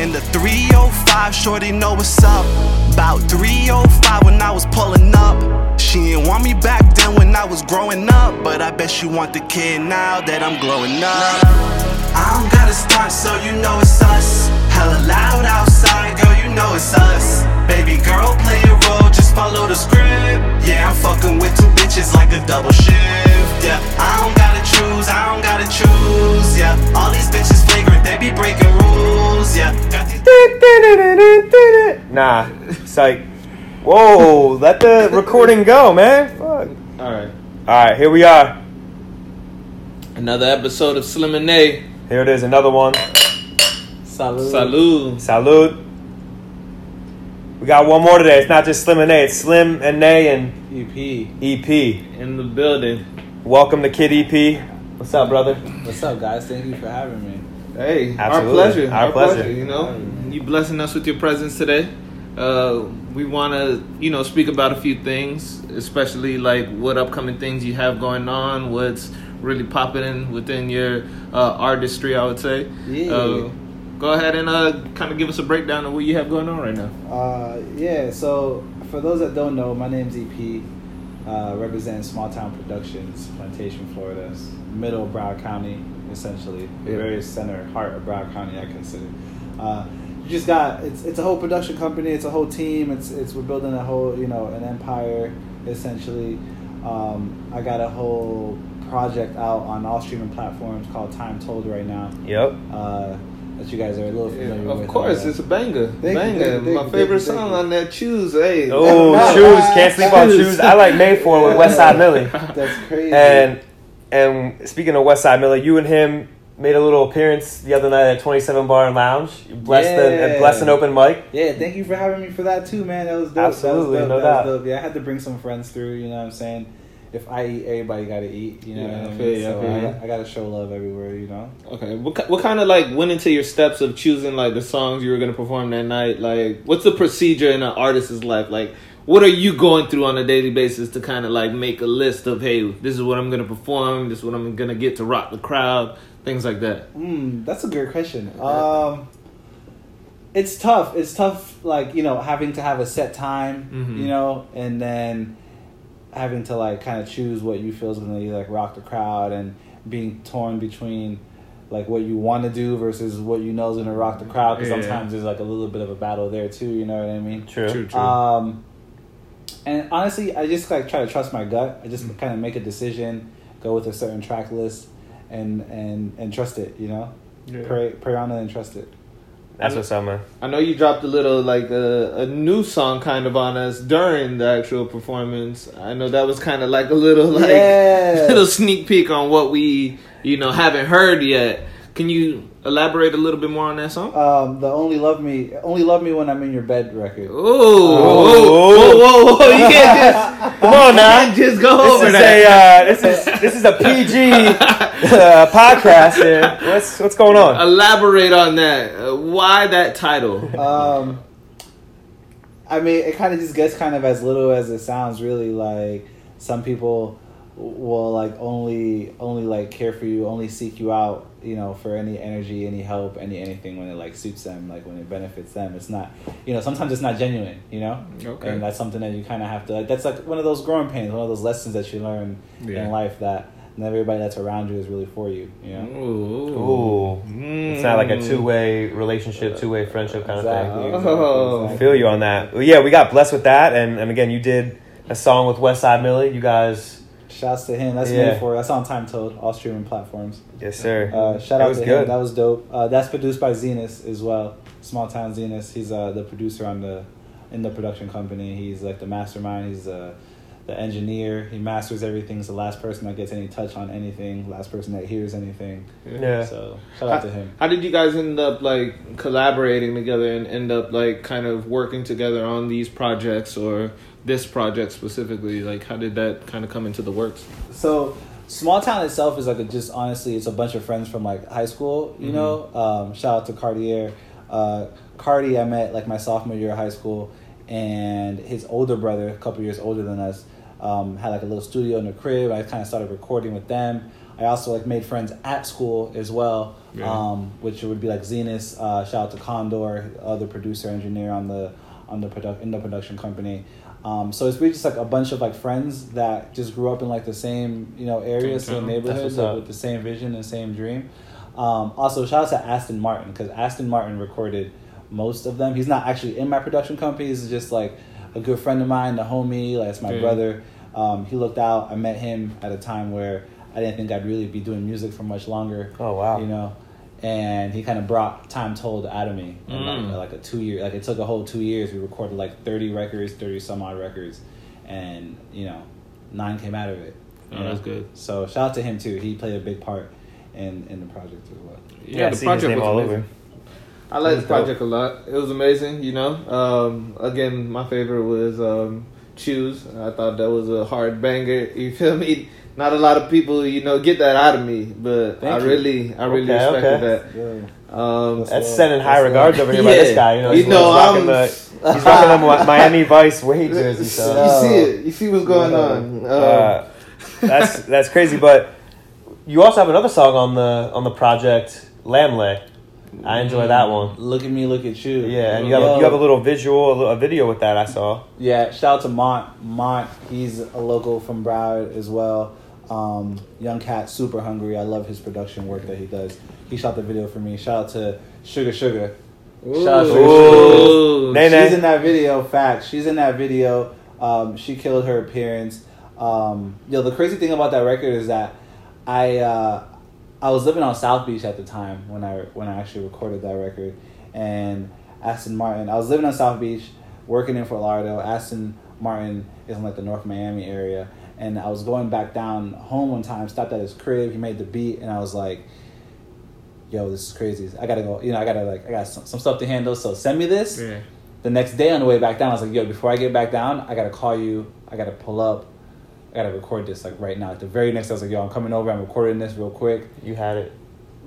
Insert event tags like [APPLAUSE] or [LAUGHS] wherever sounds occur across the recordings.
In the 305, shorty know what's up. About 305 when I was pulling up. She didn't want me back then when I was growing up. But I bet she want the kid now that I'm growing up. I don't gotta start, so you know it's us. Hella loud outside, girl, you know it's us. Baby girl, play a role, just follow the script. Yeah, I'm fucking with two bitches like a double shift. Yeah, I don't gotta choose, I don't gotta choose. Yeah, all these bitches flagrant, they be breaking rules. Yeah. [LAUGHS] Nah, it's like, whoa, let the recording go, man. Fuck. All right. All right, here we are. Another episode of Slim and Nay. Here it is, another one. Salud. Salud. Salud. We got one more today. It's not just Slim and Nay. It's Slim and Nay and EP. EP. In the building. Welcome to Kid EP. What's up, brother? What's up, guys? Thank you for having me. Hey, our Absolutely. pleasure. Our pleasure. You know, you blessing us with your presence today. Uh, we want to, you know, speak about a few things, especially like what upcoming things you have going on, what's really popping in within your uh, artistry. I would say. Yeah. Uh, go ahead and uh, kind of give us a breakdown of what you have going on right now. Uh, yeah, so for those that don't know, my name's EP. Uh, representing Small Town Productions, Plantation, Florida, middle of Broward County, essentially, the Yeah. very center, heart of Broward County, I consider. Uh, you just got it's it's a whole production company, it's a whole team, it's it's we're building a whole you know an empire, essentially. Um, I got a whole project out on all streaming platforms called Time Told right now. Yep. Uh, that you guys are a little familiar with. of course, uh, it's a banger. you, banger. you, thank My you, favorite thank song thank on that. Choose. Hey. Oh, No. shoes. Can't sleep on Shoes. shoes. I like Made For with West Side [LAUGHS] Millie. That's crazy. And and speaking of West Side Millie, you and him made a little appearance the other night at 27 Bar and Lounge. You blessed the Yeah. blessed an open mic. yeah, thank you for having me for that too, man. That was dope. Absolutely, that was dope. no that doubt. Was dope. Yeah, I had to bring some friends through. You know what I'm saying? If I eat, everybody got to eat. You know Yeah, what I mean? So. I, I got to show love everywhere. You know. Okay, what what kind of like went into your steps of choosing like the songs you were gonna perform that night? Like, what's the procedure in an artist's life? Like, what are you going through on a daily basis to kind of like make a list of hey, this is what I'm gonna perform, this is what I'm gonna get to rock the crowd, things like that. Hmm, that's a good question. Um, it's tough. It's tough, like you know, having to have a set time, Mhm. you know, and then having to like kind of choose what you feel is going to like rock the crowd, and being torn between like what you want to do versus what you know is going to rock the crowd. Because Yeah. sometimes there's like a little bit of a battle there too. You know what I mean? True. True, true. Um, and honestly, I just like try to trust my gut. I just Mm. kind of make a decision, go with a certain track list, and and and trust it. You know, Yeah. pray pray on it and trust it. That's what's up, man. I know you dropped a little like a, a new song kind of on us during the actual performance. I know that was kind of like a little [LAUGHS] like Yeah. [LAUGHS] little sneak peek on what we you know haven't heard yet. Can you elaborate a little bit more on that song? Um, the only love me, only love me when I'm in your bed record. Oh, Oh. whoa, whoa, whoa! You can't just [LAUGHS] Come on now. just go This over is that. a uh, this is this is a PG [LAUGHS] uh, podcast here. What's what's going on? Elaborate on that. Uh, why that title? Um, I mean, it kind of just gets kind of as little as it sounds. Really, like some people will like only only like care for you, only seek you out, you know, for any energy, any help, any anything when it like suits them, like when it benefits them. It's not, you know, sometimes it's not genuine, you know. Okay. And that's something that you kind of have to. Like, that's like one of those growing pains, one of those lessons that you learn Yeah. in life that not everybody that's around you is really for you. You know. Ooh. Ooh, Mm. it's not like a two way relationship, two way friendship kind of thing. exactly, Oh. Exactly. feel you on that. Well, yeah, we got blessed with that, and and again, you did a song with West Side Millie. You guys, Shouts to him. That's Yeah. made for. That's on Time Told, all streaming platforms. yes sir. Uh, shout That out was to good. him. That was dope. Uh, that's produced by Zenus as well. Small Town Zenus. He's uh, the producer on the in the production company. He's like the mastermind. He's uh, the engineer. He masters everything. He's the last person that gets any touch on anything. Last person that hears anything. Yeah. So shout out to him. how did you guys end up like collaborating together and end up like kind of working together on these projects or this project specifically? Like, how did that kind of come into the works? So small town itself is like a, just honestly, it's a bunch of friends from like high school. You Mhm. know, um, shout out to Cartier. Uh, Cardi, I met like my sophomore year of high school, and his older brother, a couple years older than us, um, had like a little studio in the crib. I kind of started recording with them. I also like made friends at school as well, Yeah. um, which would be like Zenus. Uh, shout out to Condor, other producer engineer on the on the product in the production company. Um, so it's really just like a bunch of like friends that just grew up in like the same you know areas, Same neighborhood, like, with the same vision and same dream. Um, also, shout out to Aston Martin because Aston Martin recorded most of them. He's not actually in my production company. He's just like a good friend of mine, the homie. Like it's my Yeah. brother. Um, he looked out. I met him at a time where I didn't think I'd really be doing music for much longer. Oh, wow. You know, and he kind of brought time told out of me. Mm. Like, like a two year, like it took a whole two years. We recorded like thirty records, thirty some odd records, and you know, nine came out of it. Oh, you know? that's good. So shout out to him too. He played a big part in in the project as well. Yeah, I the project was all amazing. over. I like It the dope. project a lot. It was amazing, you know. Um, again, my favorite was um, Choose. I thought that was a hard banger. You feel me? Not a lot of people, you know, get that out of me, but Thank I you. really, I really Okay, respected okay. Yeah. that. Um, That's That's Uh, sending high that's, uh, regards over here by this guy. You know, You he's, know, [LAUGHS] he's rocking the he's rocking the Miami Vice Wade jersey. So you see it. You see what's going on. Um, uh, [LAUGHS] that's that's crazy. But you also have another song on the on the project, Lamley. I enjoy that one. Look at me, look at you. Yeah, and you have Yo. you have a little visual, a, little, a video with that. I saw. Yeah, shout out to Mont. Mont, he's a local from Broward as well. Um, young cat, super hungry. I love his production work that he does. He shot the video for me. Shout out to Sugar Sugar. Shout out to Sugar Ooh. Sugar. Nay, She's nay. in that video. Fact, she's in that video. Um, she killed her appearance. Um, yo, the crazy thing about that record is that I uh, I was living on South Beach at the time when I when I actually recorded that record, and Aston Martin. I was living on South Beach, working in Fort Lauderdale. Aston Martin is in like the North Miami area, and I was going back down home one time. Stopped at his crib. He made the beat, and I was like, "Yo, this is crazy. I gotta go. You know, I gotta like I got some, some stuff to handle. So send me this." Yeah. The next day on the way back down, I was like, "Yo, before I get back down, I gotta call you. I gotta pull up." I gotta record this like right now. At the very next, I was like, "Yo, I'm coming over. I'm recording this real quick." You had it.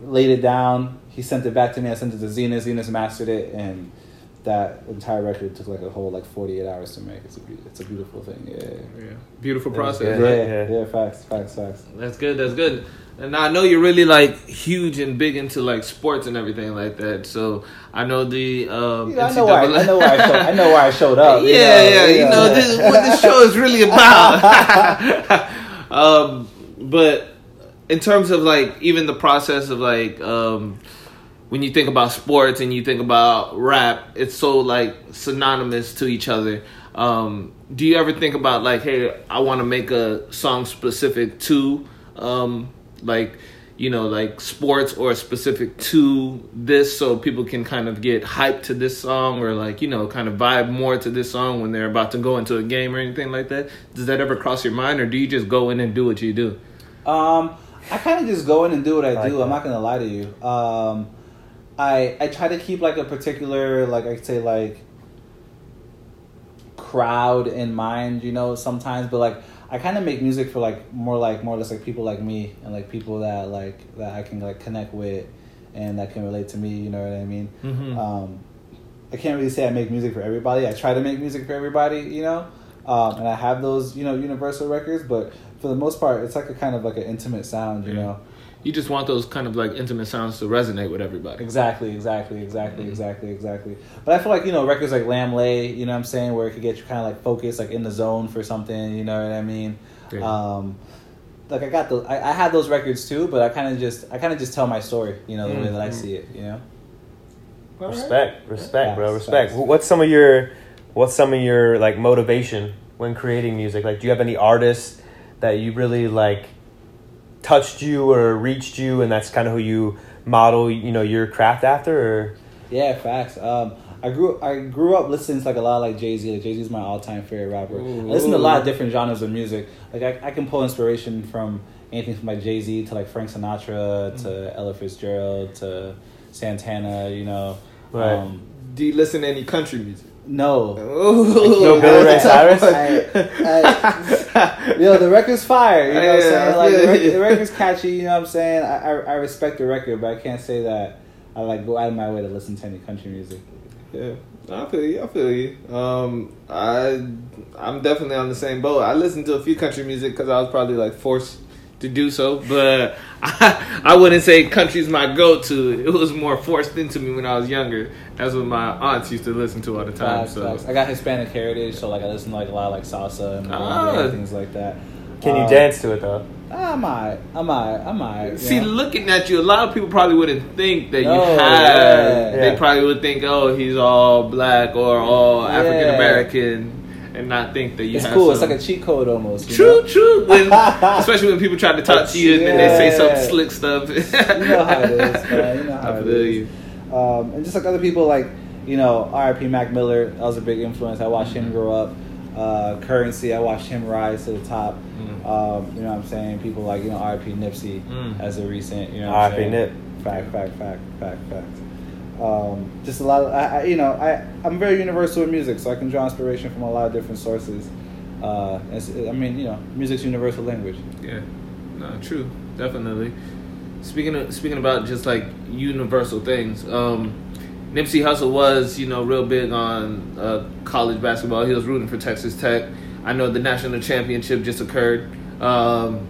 laid it down. He sent it back to me. I sent it to Zenus. Zenus mastered it, and that entire record took like a whole like forty eight hours to make. It's a be- it's a beautiful thing. Yeah, Yeah. Beautiful process. good. right? yeah, Yeah. yeah. Facts, facts, facts. That's good. That's good. And I know you're really like huge and big into like sports and everything like that. So I know the um, You know, I know why. NCAA I know why I showed. I know why I showed yeah, you know, yeah, you know this what this show is really [LAUGHS] about. [LAUGHS] um, but in terms of like even the process of like um, when you think about sports and you think about rap, it's so like synonymous to each other. Um, do you ever think about like, hey, I want to make a song specific to um, like you know like sports or specific to this so people can kind of get hyped to this song or like you know kind of vibe more to this song when they're about to go into a game or anything like that does that ever cross your mind or do you just go in and do what you do Um, I kind of just go in and do what I, like do. that. I'm not gonna lie to you. Um, I I try to keep like a particular like I say like crowd in mind. You know, sometimes, but like I kind of make music for like more like more or less like people like me and like people that like that I can like connect with and that can relate to me. You know what I mean? Mhm. Um, I can't really say I make music for everybody. I try to make music for everybody, you know, um, and I have those, you know, universal records. But for the most part, it's like a kind of like an intimate sound, you Yeah. know. You just want those kind of like intimate sounds to resonate with everybody Exactly, exactly, exactly, Mhm. exactly, exactly. But I feel like you know records like Lamb Lay, you know what I'm saying, where it could get you kind of like focused, like in the zone for something. You know what I mean? Yeah. Um, like I got those, I, I had those records too, but I kind of just, I kind of just tell my story, you know, the way that I Mhm. see it, you know. Respect, respect, bro, Facts, respect. What's some of your, what's some of your like motivation when creating music? Like, do you have any artists that you really like touched you or reached you, and that's kind of who you model, you know, your craft after? Or Yeah, facts. Um, I grew I grew up listening to like a lot of like Jay Z. Like Jay Z is my all time favorite rapper. I listen to a lot of different genres of music. Like I, I can pull inspiration from anything from like Jay Z to like Frank Sinatra to Ella Fitzgerald to Santana. You know. Right. Um, do you listen to any country music no. Ooh, No Billy Ray that's a tough Cyrus? one. I- Yo, the record's fire. You know what I'm saying? Like the, record, the record's catchy. You know what I'm saying? I, I I respect the record, but I can't say that I like go out of my way to listen to any country music. Yeah, I feel you. I feel you. Um, I I'm definitely on the same boat. I listened to a few country music because I was probably like forced to do so, but I, I wouldn't say country's my go-to. It was more forced into me when I was younger. That's what my aunts used to listen to all the time. Facts, So facts. I got Hispanic heritage, so like I listen to like a lot of like salsa and, Ah. and things like that. Can you Um, dance to it though? I might, I might, I might. See, know? looking at you, a lot of people probably wouldn't think that you No, have. yeah. They probably would think, oh, he's all black or all African American, and not think that you it's have. cool. It's like a cheat code almost. True, know? true. [LAUGHS] When, especially when people try to talk to you and then they say some slick stuff. You know how it is, man. You know [LAUGHS] how I it feel is. you. Um, and just like other people, like you know, R.I.P. Mac Miller. That was a big influence. I watched Mm-hmm. him grow up. Uh, Currency. I watched him rise to the top. Mm. Um, you know what I'm saying? People like you know R.I.P. Nipsey Mm. as a recent. You know what R.I.P. Nip. Fact, fact, fact, fact, fact. Um, just a lot of, I, I, you know, I, I'm very universal in music, so I can draw inspiration from a lot of different sources. Uh, I mean, you know, music's universal language. Yeah, no, true, definitely. Speaking of speaking about just like universal things, um, Nipsey Hussle was you know real big on uh, college basketball. He was rooting for Texas Tech. I know the national championship just occurred. Um,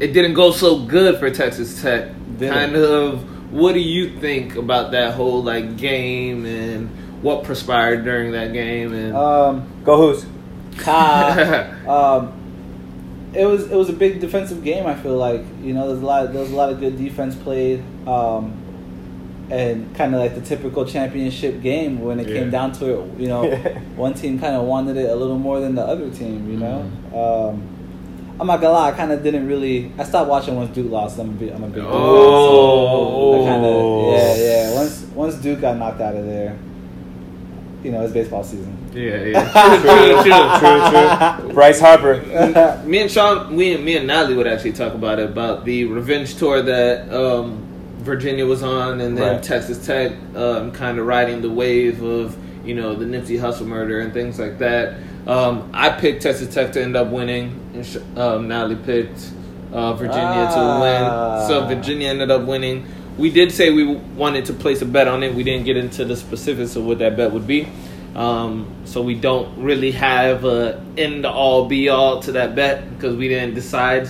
it didn't go so good for Texas Tech. Didn't. Kind of. What do you think about that whole like game and what transpired during that game? And Um, Go Who's. Ha. [LAUGHS] um, it was it was a big defensive game. I feel like you know there's a lot there was a lot of good defense played, um, and kind of like the typical championship game when it Yeah. came down to it. You know, [LAUGHS] one team kind of wanted it a little more than the other team. You know, Mm-hmm. um, I'm not gonna lie. I kind of didn't really. I stopped watching once Duke lost. I'm a big. I'm a big. Duke fan, Oh. so I kind of yeah yeah. Once once Duke got knocked out of there, you know it's baseball season. yeah, yeah, [LAUGHS] true, true, true. True, true. Bryce Harper. [LAUGHS] me and Sean, we me and Natalie would actually talk about it about the revenge tour that um, Virginia was on, and then Right. Texas Tech um, kind of riding the wave of you know the Nipsey Hussle murder and things like that. Um, I picked Texas Tech to end up winning, um, Natalie picked uh, Virginia Ah. to win. So Virginia ended up winning. We did say we wanted to place a bet on it. We didn't get into the specifics of what that bet would be. Um, so we don't really have a end all be all to that bet because we didn't decide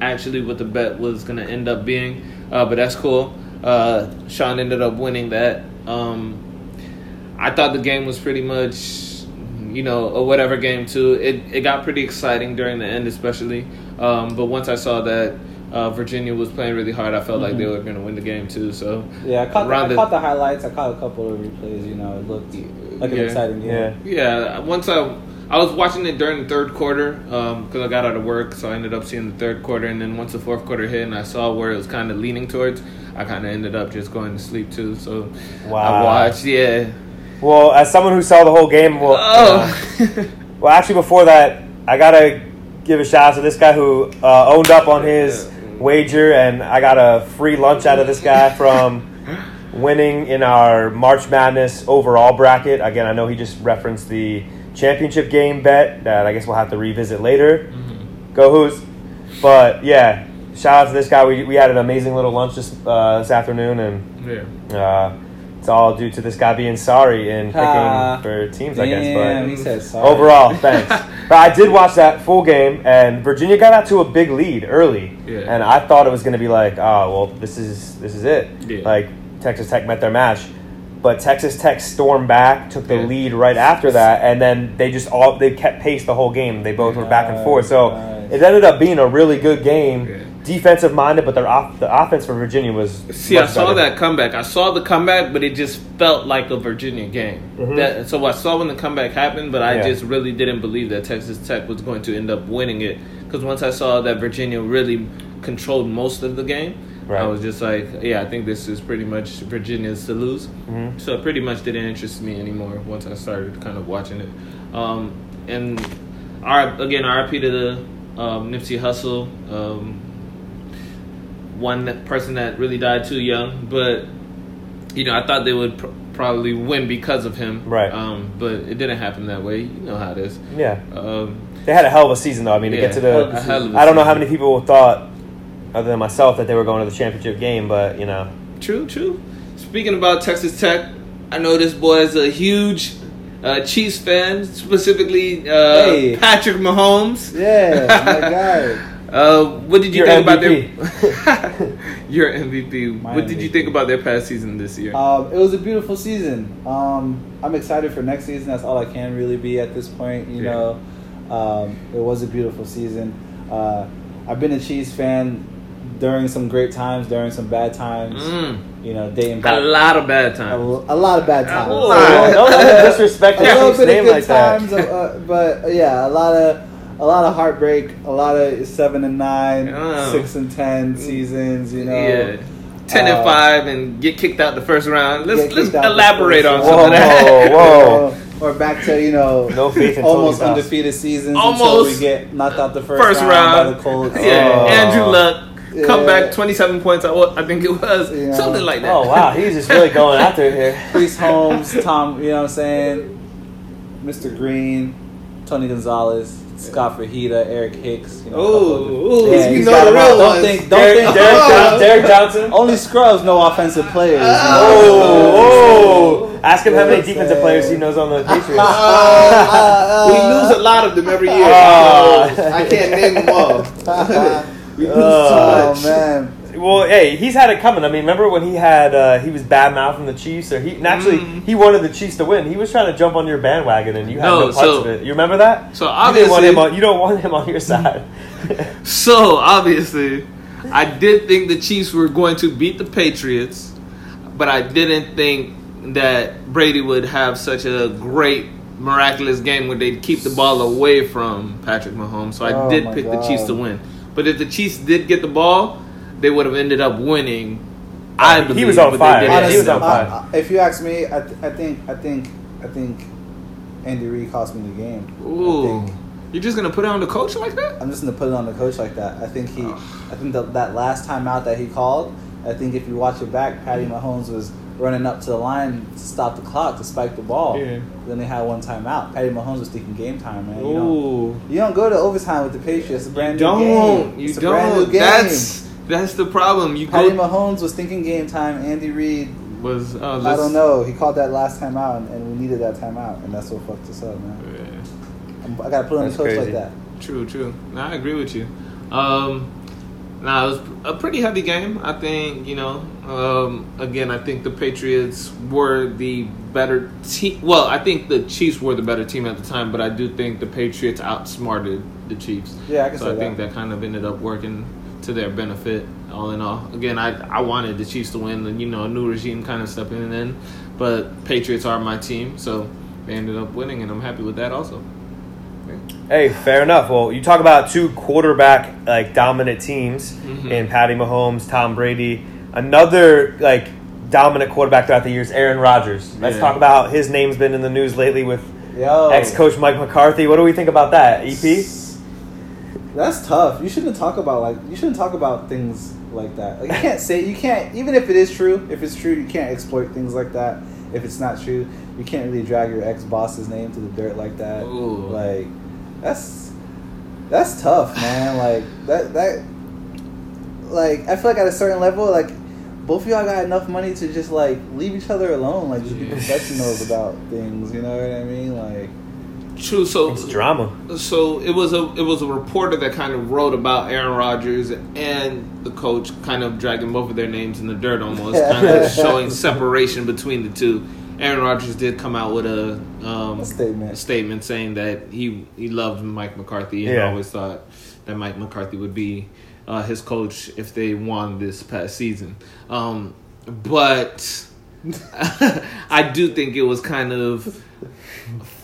actually what the bet was going to end up being. Uh, but that's cool. Uh, Sean ended up winning that. Um, I thought the game was pretty much, you know, or whatever game too. It it got pretty exciting during the end, especially. Um, but once I saw that uh, Virginia was playing really hard, I felt like they were going to win the game too. So Yeah, I caught, the, Around I the- caught the highlights. I caught a couple of replays. You know, it looked like an exciting game. Yeah. Yeah, once I I was watching it during the third quarter because I got out of work, so I ended up seeing the third quarter, and then once the fourth quarter hit and I saw where it was kind of leaning towards, I kind of ended up just going to sleep too. So I watched, yeah. Well, as someone who saw the whole game, well, Oh, [LAUGHS] well, actually, before that, I gotta give a shout out to this guy who uh, owned up on his wager, and I got a free lunch out of this guy from winning in our March Madness overall bracket. Again, I know he just referenced the championship game bet that I guess we'll have to revisit later. Go Who's! But yeah, shout out to this guy. We, we had an amazing little lunch this uh, this afternoon, and yeah. uh, it's all due to this guy being sorry and picking Ah, for teams, I guess. But he said sorry. overall, thanks. [LAUGHS] but I did watch that full game, and Virginia got out to a big lead early, Yeah. and I thought it was going to be like, oh well, this is this is it. Yeah. Like Texas Tech met their match. But Texas Tech stormed back, took the Yeah. lead right after that, and then they just all they kept pace the whole game. They both were back and forth, so Nice. it ended up being a really good game. Defensive minded. But their off, the offense for Virginia was See, I saw better. that comeback. I saw the comeback, but it just felt like a Virginia game. Mhm. That, so I saw when the comeback happened, but I Yeah. just really didn't believe that Texas Tech was going to end up winning it. Because once I saw that Virginia really controlled most of the game, I was just like, yeah, I think this is pretty much Virginia's to lose. Mhm. So it pretty much didn't interest me anymore once I started kind of watching it. Um, and our, again, RIP to the um, Nipsey Hussle. Um, one person that really died too young, but you know, I thought they would pr- probably win because of him. Right. Um, but it didn't happen that way. You know how it is. Yeah, Um, they had a hell of a season though. I mean, to get to the, hell of a I don't know how many people thought, other than myself, that they were going to the championship game. But you know, True, true. Speaking about Texas Tech, I know this boy is a huge uh, Chiefs fan, specifically uh, Hey. Patrick Mahomes. Yeah, my [LAUGHS] guy. Uh, what did you Your think MVP. about their [LAUGHS] your MVP? My what did you think about their past season this year? Um, it was a beautiful season. Um, I'm excited for next season. That's all I can really be at this point. You Yeah. know, um, it was a beautiful season. Uh, I've been a Chiefs fan during some great times, during some bad times. Mm. You know, dating A lot of bad times. a lot of bad times. Oh, [LAUGHS] don't disrespect a the little Chiefs bit of name good like that. times, uh, but uh, yeah, a lot of a lot of heartbreak, a lot of seven and nine, Oh. six and ten seasons. You know, yeah. Ten and Uh, five and get kicked out the first round. Let's let's kicked out the elaborate on round. some of that. Whoa. Or, [LAUGHS] or back to you know, No faith in almost Tony Cross. undefeated seasons until Almost. we get knocked out the first, First round, round. by the Colts. Yeah, Oh. Andrew Luck come back twenty seven points. I think it was Yeah. something like that. Oh wow, he's just really going after it here. [LAUGHS] Priest Holmes, Tom, you know what I'm saying? Mr. Green, Tony Gonzalez, Scott Fujita, Eric Hicks. You know, a couple of- Ooh, ooh, Yeah, you he's know the real Don't ones. think, don't Derrick, think. Derrick, John- Derrick Johnson. Only scrubs, no offensive players. you know? Oh, oh. Ask him how many defensive so- players he knows on the [LAUGHS] Patriots. Uh, we lose a lot of them every year. Ah. I can't name them all. [LAUGHS] [LAUGHS] we lose Oh, too much. Oh man, Well, hey, he's had it coming. I mean, remember when he had uh, he was bad mouthing the Chiefs, or he and actually Mm. he wanted the Chiefs to win. He was trying to jump on your bandwagon, and you had No, no, parts so- of it. You remember that? so you obviously- him on. You don't want him on your side. [LAUGHS] So obviously, I did think the Chiefs were going to beat the Patriots, but I didn't think that Brady would have such a great miraculous game where they'd keep the ball away from Patrick Mahomes. So I Oh did pick the Chiefs to win. But if the Chiefs did get the ball, they would have ended up winning. I he believe, was on fire. didn't. He was on fire. I- I- if you ask me, I, th- I think, I think, I think Andy Reid cost me the game. Ooh, you're just gonna put it on the coach like that? I'm just gonna put it on the coach like that. I think he, I think that that last time out that he called, I think if you watch it back, Patty Mahomes was running up to the line to stop the clock to spike the ball. Yeah. Then they had one timeout. Patty Mahomes was thinking game time, man. You don't, Ooh. you don't go to overtime with the Patriots. It's a brand new don't. game. You it's a brand new don't. game. That's that's the problem. You Patty go Mahomes was thinking game time. Andy Reid, was. Uh, I don't know. He called that last time out, and, and we needed that time out, and that's what fucked us up, man. Yeah. I'm, gotta put on That's the coach crazy. like that. True, true. No, I agree with you. Um, now it was a pretty heavy game. I think you know. Um, again, I think the Patriots were the better team. Well, I think the Chiefs were the better team at the time, but I do think the Patriots outsmarted the Chiefs. Yeah, I can so say I think that. that kind of ended up working to their benefit. All in all, again, I I wanted the Chiefs to win, and you know, a new regime kind of stepping in, but Patriots are my team, so they ended up winning, and I'm happy with that also. Hey, fair enough. Well, you talk about two quarterback like dominant teams Mhm. in Patty Mahomes, Tom Brady. Another like dominant quarterback throughout the years, Aaron Rodgers. Let's Yeah. talk about his name's been in the news lately with ex-coach Mike McCarthy. What do we think about that, E EP? That's tough. You shouldn't talk about like you shouldn't talk about things like that. Like you can't say you can't even if it is true. If it's true, you can't exploit things like that. If it's not true, you can't really drag your ex boss's name to the dirt like that. Ooh. Like that's that's tough, man. [LAUGHS] Like that that like I feel like at a certain level, like both of y'all got enough money to just like leave each other alone, like just be professionals [LAUGHS] about things. You know what I mean? Like True. So It's drama. So it was a it was a reporter that kind of wrote about Aaron Rodgers and the coach, kind of dragging both of their names in the dirt, almost kind of showing separation between the two. Aaron Rodgers did come out with a, um, A statement. a statement saying that he he loved Mike McCarthy and Yeah. always thought that Mike McCarthy would be uh, his coach if they won this past season. Um, but [LAUGHS] I do think it was kind of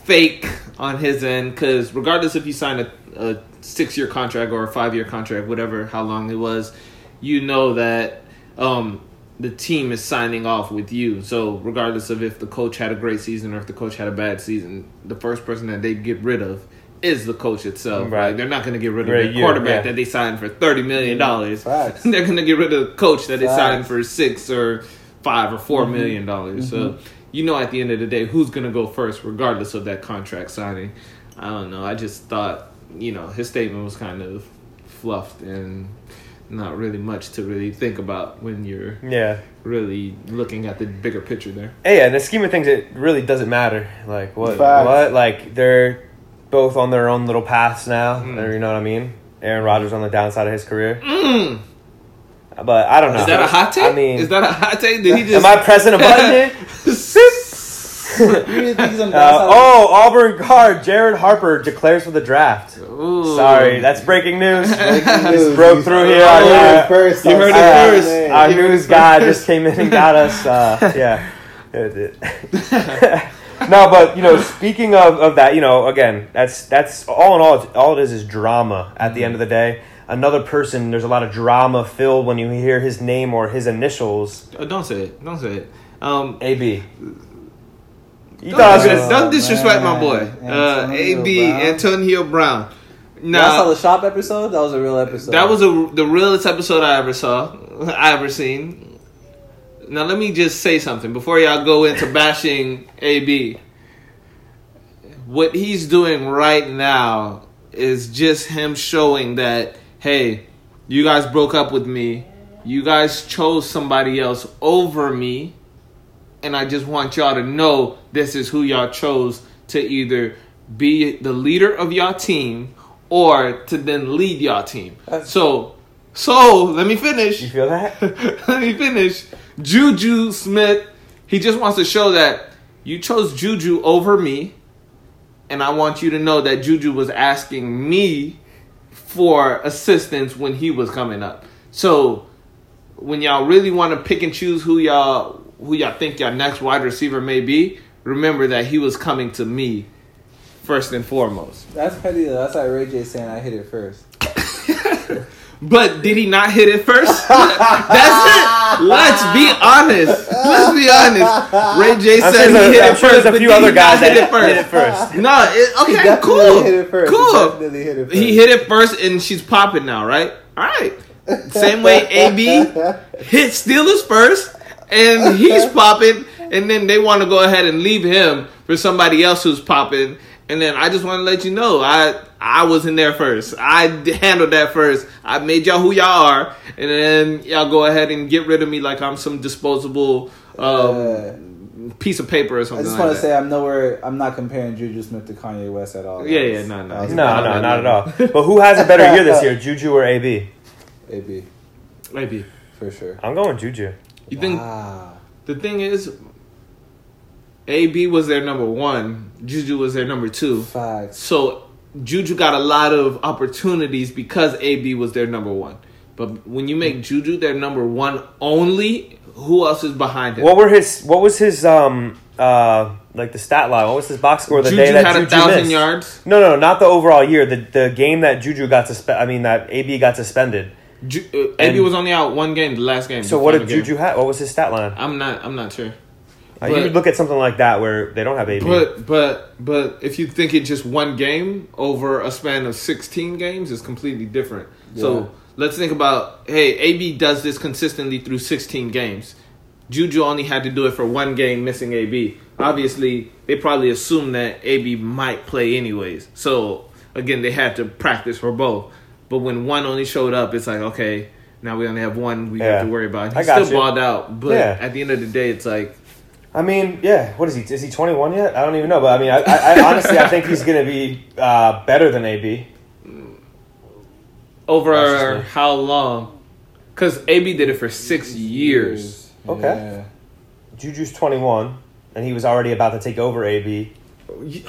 fake on his end because regardless if you sign a, a six year contract or a five year contract, whatever how long it was, you know that um, the team is signing off with you. So regardless of if the coach had a great season or if the coach had a bad season, the first person that they get rid of is the coach itself. Right. Right? They're not going to get rid of Right, the quarterback yeah. that they signed for thirty million dollars. [LAUGHS] They're going to get rid of the coach that they signed for six or five or 4 Mm-hmm. million dollars. So you know, at the end of the day, who's going to go first, regardless of that contract signing. I don't know. I just thought, you know, his statement was kind of fluffed and not really much to really think about when you're Yeah. really looking at the bigger picture there. Hey, yeah, in the scheme of things, it really doesn't matter. Like what? Facts. What? Like they're both on their own little paths now. Mm. You know what I mean? Aaron Rodgers on the downside of his career. But I don't know. Mm. Is that a hot take? I mean, is that a hot take? Did he just? am I pressing a button [LAUGHS] here? You really think he's on the Uh, oh, Auburn guard Jared Harper declares for the draft. Ooh. Sorry, that's breaking news. [LAUGHS] Just broke through here. it Uh, first. you heard it first. Our You heard news guy just came in and got us. Uh, [LAUGHS] yeah. [LAUGHS] No, but you know, speaking of, of that, you know, again, that's that's all in all. All it is is drama. At the end of the day, another person. There's a lot of drama filled when you hear his name or his initials. Oh, don't say it. Don't say it. Um, AB. You don't, thought I was dis- gonna. don't disrespect my boy. Uh, Antonio AB Brown. Antonio Brown. Y'all saw the shop episode? That was a real episode. that was a, the realest episode I ever saw, [LAUGHS] I ever seen. Now let me just say something before y'all go into [LAUGHS] bashing AB. What he's doing right now is just him showing that hey, you guys broke up with me. You guys chose somebody else over me. And I just want y'all to know this is who y'all chose to either be the leader of y'all team or to then lead y'all team. So, so let me finish. You feel that? [LAUGHS] let me finish. Juju Smith, he just wants to show that you chose Juju over me. And I want you to know that Juju was asking me for assistance when he was coming up. So when y'all really want to pick and choose who y'all who y'all think your next wide receiver may be, remember that he was coming to me first and foremost. That's petty though. That's like Ray J saying I hit it first. [LAUGHS] But did he not hit it first? [LAUGHS] That's it. Let's be honest. Let's be honest. Ray J I'm said sure he there's, hit I'm it sure first. there's a few other guys that hit it first. hit it first. [LAUGHS] No, it, okay, definitely cool. hit it first. Cool. definitely hit it first. He hit it first, and she's popping now, right? All right. Same way AB hit Steelers first, and [LAUGHS] he's popping, and then they want to go ahead and leave him for somebody else who's popping. And then I just want to let you know, I I was in there first. I handled that first. I made y'all who y'all are, and then y'all go ahead and get rid of me like I'm some disposable um, piece of paper or something. I something. just like want to that. say I'm nowhere. I'm not comparing Juju Smith to Kanye West at all. Yeah, That yeah, was- no, no. that No, no, not at all. [LAUGHS] But who has a better year this year, [LAUGHS] Juju or AB? AB maybe. for sure. I'm going Juju. You think The thing is, AB was their number one. Juju was their number two. Facts. So Juju got a lot of opportunities because AB was their number one. But when you make Juju their number one only, who else is behind him? What were his? What was his? Um, uh, like the stat line. What was his box score the Juju day that had Juju a thousand missed? yards. No, no, not the overall year. The the game that Juju got suspended. I mean that AB got suspended. Ju- uh, AB was only out one game, the last game. So what did. Juju have? What was his stat line? I'm not. I'm not sure. Uh, you but- would look at something like that where they don't have AB. But but but if you think it just one game over a span of sixteen games is completely different. Yeah. So let's think about hey, AB does this consistently through sixteen games. Juju only had to do it for one game, missing AB. Obviously, they probably assumed that AB might play anyways. So again, they had to practice for both. But when one only showed up, it's like okay, now we only have one we Yeah. have to worry about. He I got still you. balled out, but Yeah. at the end of the day, it's like I mean, yeah. What is he? Is he 21 yet? I don't even know. But I mean, I, I, I honestly, I think he's going to be uh, better than AB. [LAUGHS] Over That's just me. how long? Because AB did it for six years. Okay. Juju's 21, and he was already about to take over AB. [SIGHS]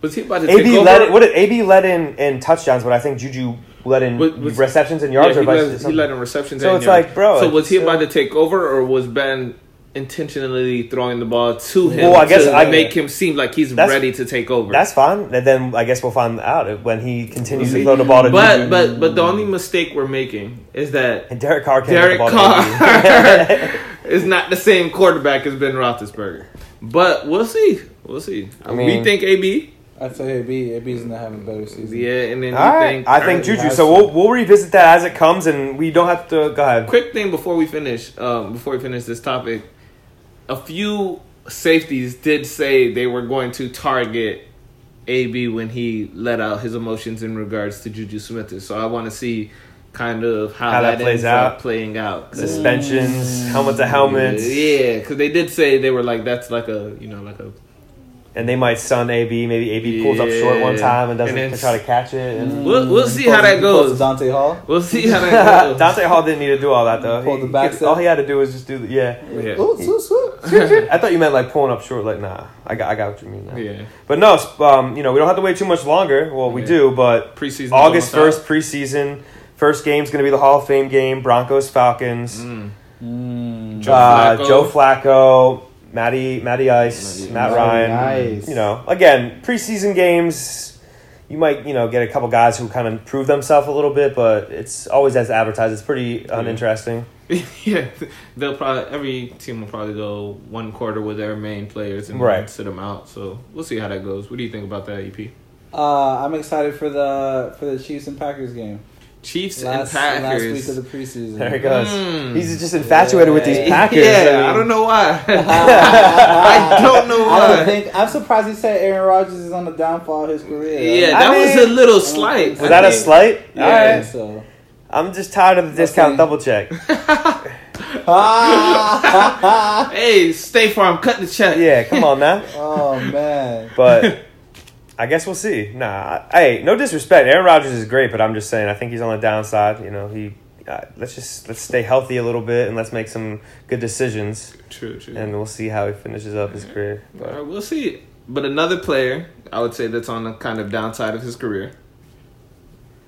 Was he about to take over? led. What did AB led in in touchdowns? But I think Juju led in Was- was- receptions and yeah, yards. he, or vice- led, he led in receptions. So it's yards. like, bro, So was he it's, about to take over, or was Ben intentionally throwing the ball to him Well, I guess to I- make him seem like he's ready to take over? That's fine. And then I guess we'll find out when he continues We'll to throw the ball to but Juju. but but the only mistake we're making is that and Derek Carr can't Derek get the ball to Carr [LAUGHS] is not the same quarterback as Ben Roethlisberger. But we'll see. We'll see. I mean- we think AB. I say AB. AB's not having a better season. Yeah, and then All right, think I think Juju. So we'll we'll revisit that as it comes, and we don't have to go ahead. quick thing before we finish um, before we finish this topic a few safeties did say they were going to target ab when he let out his emotions in regards to juju smith so i want to see kind of how, How that that, plays ends out. up playing out Suspensions, helmet to helmets. yeah because they did say they were like that's like a you know like a and they might sun AB. Maybe AB pulls up short one time and doesn't And try to catch it. And We'll, we'll see how that goes. Dante Hall. We'll see how that [LAUGHS] goes. Dante Hall didn't need to do all that though. Pull He- the back he- step. all he had to do was just do the yeah. Yeah. Ooh, swoop, swoop. [LAUGHS] I thought you meant like pulling up short. Like nah, I got I got what you mean. Now. Yeah. But no, um, you know we don't have to wait too much longer. Well, we Yeah. do, but Preseason. August first preseason. First game's gonna be the Hall of Fame game. Broncos Falcons. Mm. Mm. Joe uh, Flacco. Joe Flacco, Matty, Matty Ice, Matty- Matt Matty Ryan. Ice. You know, again, preseason games, you might you know get a couple guys who kind of prove themselves a little bit, but it's always as advertised. It's pretty uninteresting. [LAUGHS] yeah, they'll probably every team will probably go one quarter with their main players and Right. sit them out. So we'll see how that goes. What do you think about that, EP? Uh, I'm excited for the for the Chiefs and Packers game. Chiefs Last, and last Packers. week of the preseason. There he goes. Mm. He's just infatuated with these Packers. Yeah, mean, I don't know why. [LAUGHS] [LAUGHS] I don't know I why. don't think I'm surprised he said Aaron Rodgers is on the downfall of his career. yeah, I that mean- was a little slight. Was that a slight? Yeah. All Yeah, right. so. I'm just tired of the discount double check. [LAUGHS] Hey, State Farm, cut the check. Yeah, come on now. oh man. But I guess we'll see. Nah, hey, no disrespect. Aaron Rodgers is great, but I'm just saying I think he's on the downside. You know, he uh, let's just let's stay healthy a little bit and let's make some good decisions, True, true. and we'll see how he finishes up his career. But right, we'll see. But another player, I would say that's on the kind of downside of his career.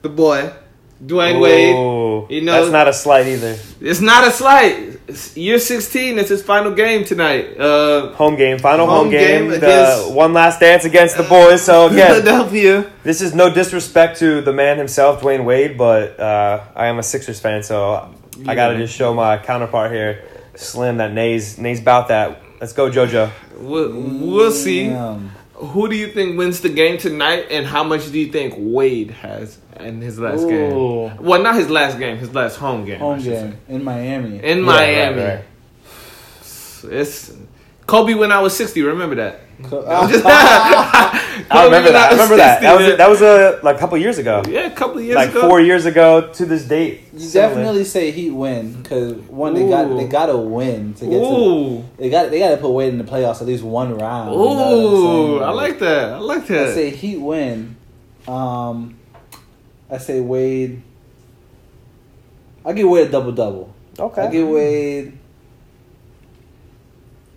The boy, Dwyane Wade. Ooh, you know- that's not a slight either. It's not a slight. It's year 16. It's his final game tonight. Uh, Home game, final home, Home game, game the against- one last dance against the boys. So [LAUGHS] again, Philadelphia. this is no disrespect to the man himself, Dwyane Wade, but uh, I am a Sixers fan, so I gotta just show my counterpart here, Slim, that Nays Nays about that. Let's go, JoJo. We'll, we'll see. Damn. Who do you think wins the game tonight, and how much do you think Wade has in his last Ooh. game? Well, not his last game, his last home game. Home should game in Miami. in Yeah, Miami. right, right. It's Kobe when I was sixty. Remember that? Co- [LAUGHS] I'm just- [LAUGHS] I Kobe remember that. I remember that. That was a, that was a like a couple years ago, yeah, a couple of years like ago. four years ago to this date. You definitely say Heat win because one they got they got to win to get to Ooh, they got they got to put Wade in the playoffs at least one round. you know what I'm ooh. I like that. I like that. I say Heat win. Um, I say Wade. I give Wade a double double. Okay. I give Wade.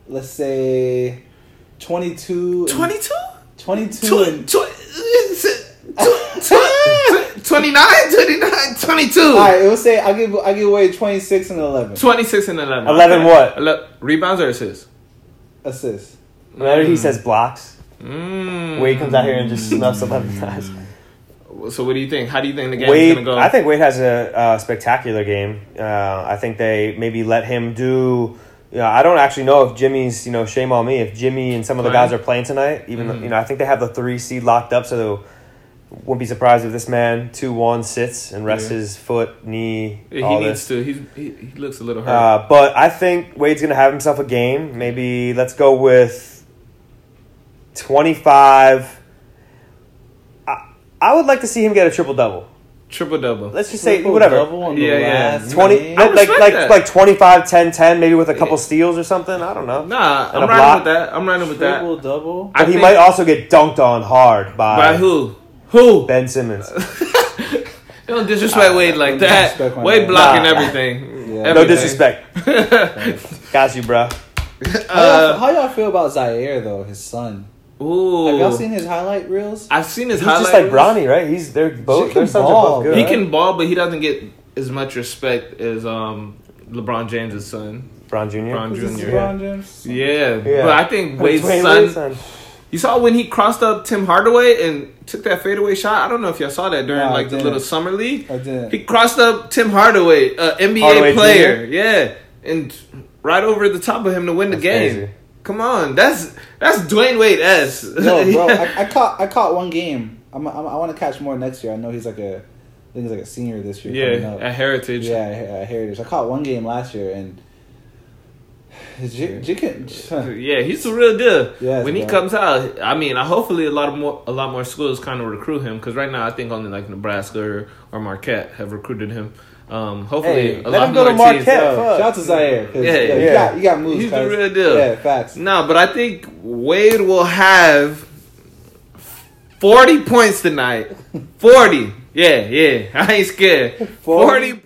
Let's say, twenty two. 22? 22 Tw- and tw- [LAUGHS] tw- tw- 29, 29, 22. all right. It will say I give I give Wade twenty six and eleven 26 and 11. 11 what? Ele- rebounds or assists? assists. Whenever he Mm. says blocks, Mm. Wade comes out here and just snuffs eleven times. So what do you think? How do you think the game's Wade, gonna go? I think Wade has a, a spectacular game. Uh, I think they maybe let him do. You know, I don't actually know if Jimmy's. You know, shame on me if Jimmy and some of the guys are playing tonight. Even though, Mhm. you know, I think they have the three seed locked up, so wouldn't be surprised if this man two one sits and rests Yeah. his foot, knee, he all needs this. to. He's, he he looks a little hurt. Uh, but I think Wade's gonna have himself a game. Maybe let's go with twenty five. I, I would like to see him get a triple double. Triple double. Let's just say Triple whatever. double on the Yeah, yeah. 20. I like like that. like 25 10 10 maybe with a couple steals or something i don't know Nah, And I'm a riding block. with that. I'm riding with that. Triple double. I but he think- might also get dunked on hard by, By who? Who? ben simmons [LAUGHS] Don't disrespect Wade like don't that. disrespect Wade man. blocking Nah. everything. Yeah. no disrespect [LAUGHS] got you bro How, y'all, Uh, how y'all feel about Zaire though? His son. Ooh. Have y'all seen his highlight reels? I've seen his highlight. he's just like Bronny, right he's they're both Shit their can sons are ball, both good He right? can ball, but he doesn't get as much respect as um LeBron James' son. Bron jr Bron Is this Jr. LeBron James? Yeah, Yeah. but I think Wade's son. Wade's son. You saw when he crossed up Tim Hardaway and took that fadeaway shot. I don't know if y'all saw that during No, like the little summer league. I didn't. He crossed up Tim Hardaway, uh, NBA Hardaway player. Yeah, and right over the top of him to win the game. crazy. Come on, that's that's Dwyane Wade s. [LAUGHS] No, bro. I, I caught I caught one game. I'm, I'm, I want to catch more next year. I know he's like a, I think he's like a senior this year. yeah, at Heritage. yeah, at Heritage. I caught one game last year and. [SIGHS] J- J- can- [LAUGHS] Yeah, he's the real deal. Yes, when he bro. comes out, I mean, I hopefully a lot of more a lot more schools kind of recruit him because right now I think only like Nebraska or, or Marquette have recruited him. Um, hopefully, Hey, a let lot him go to more teams- Marquette. Yo, fuck. shout out to Zaire. Yeah, yeah, you got you got moves. He's the cuz. real deal. Yeah, facts. No, but I think Wade will have 40 points tonight. [LAUGHS] 40. Yeah, yeah. [LAUGHS] I ain't scared. 40? 40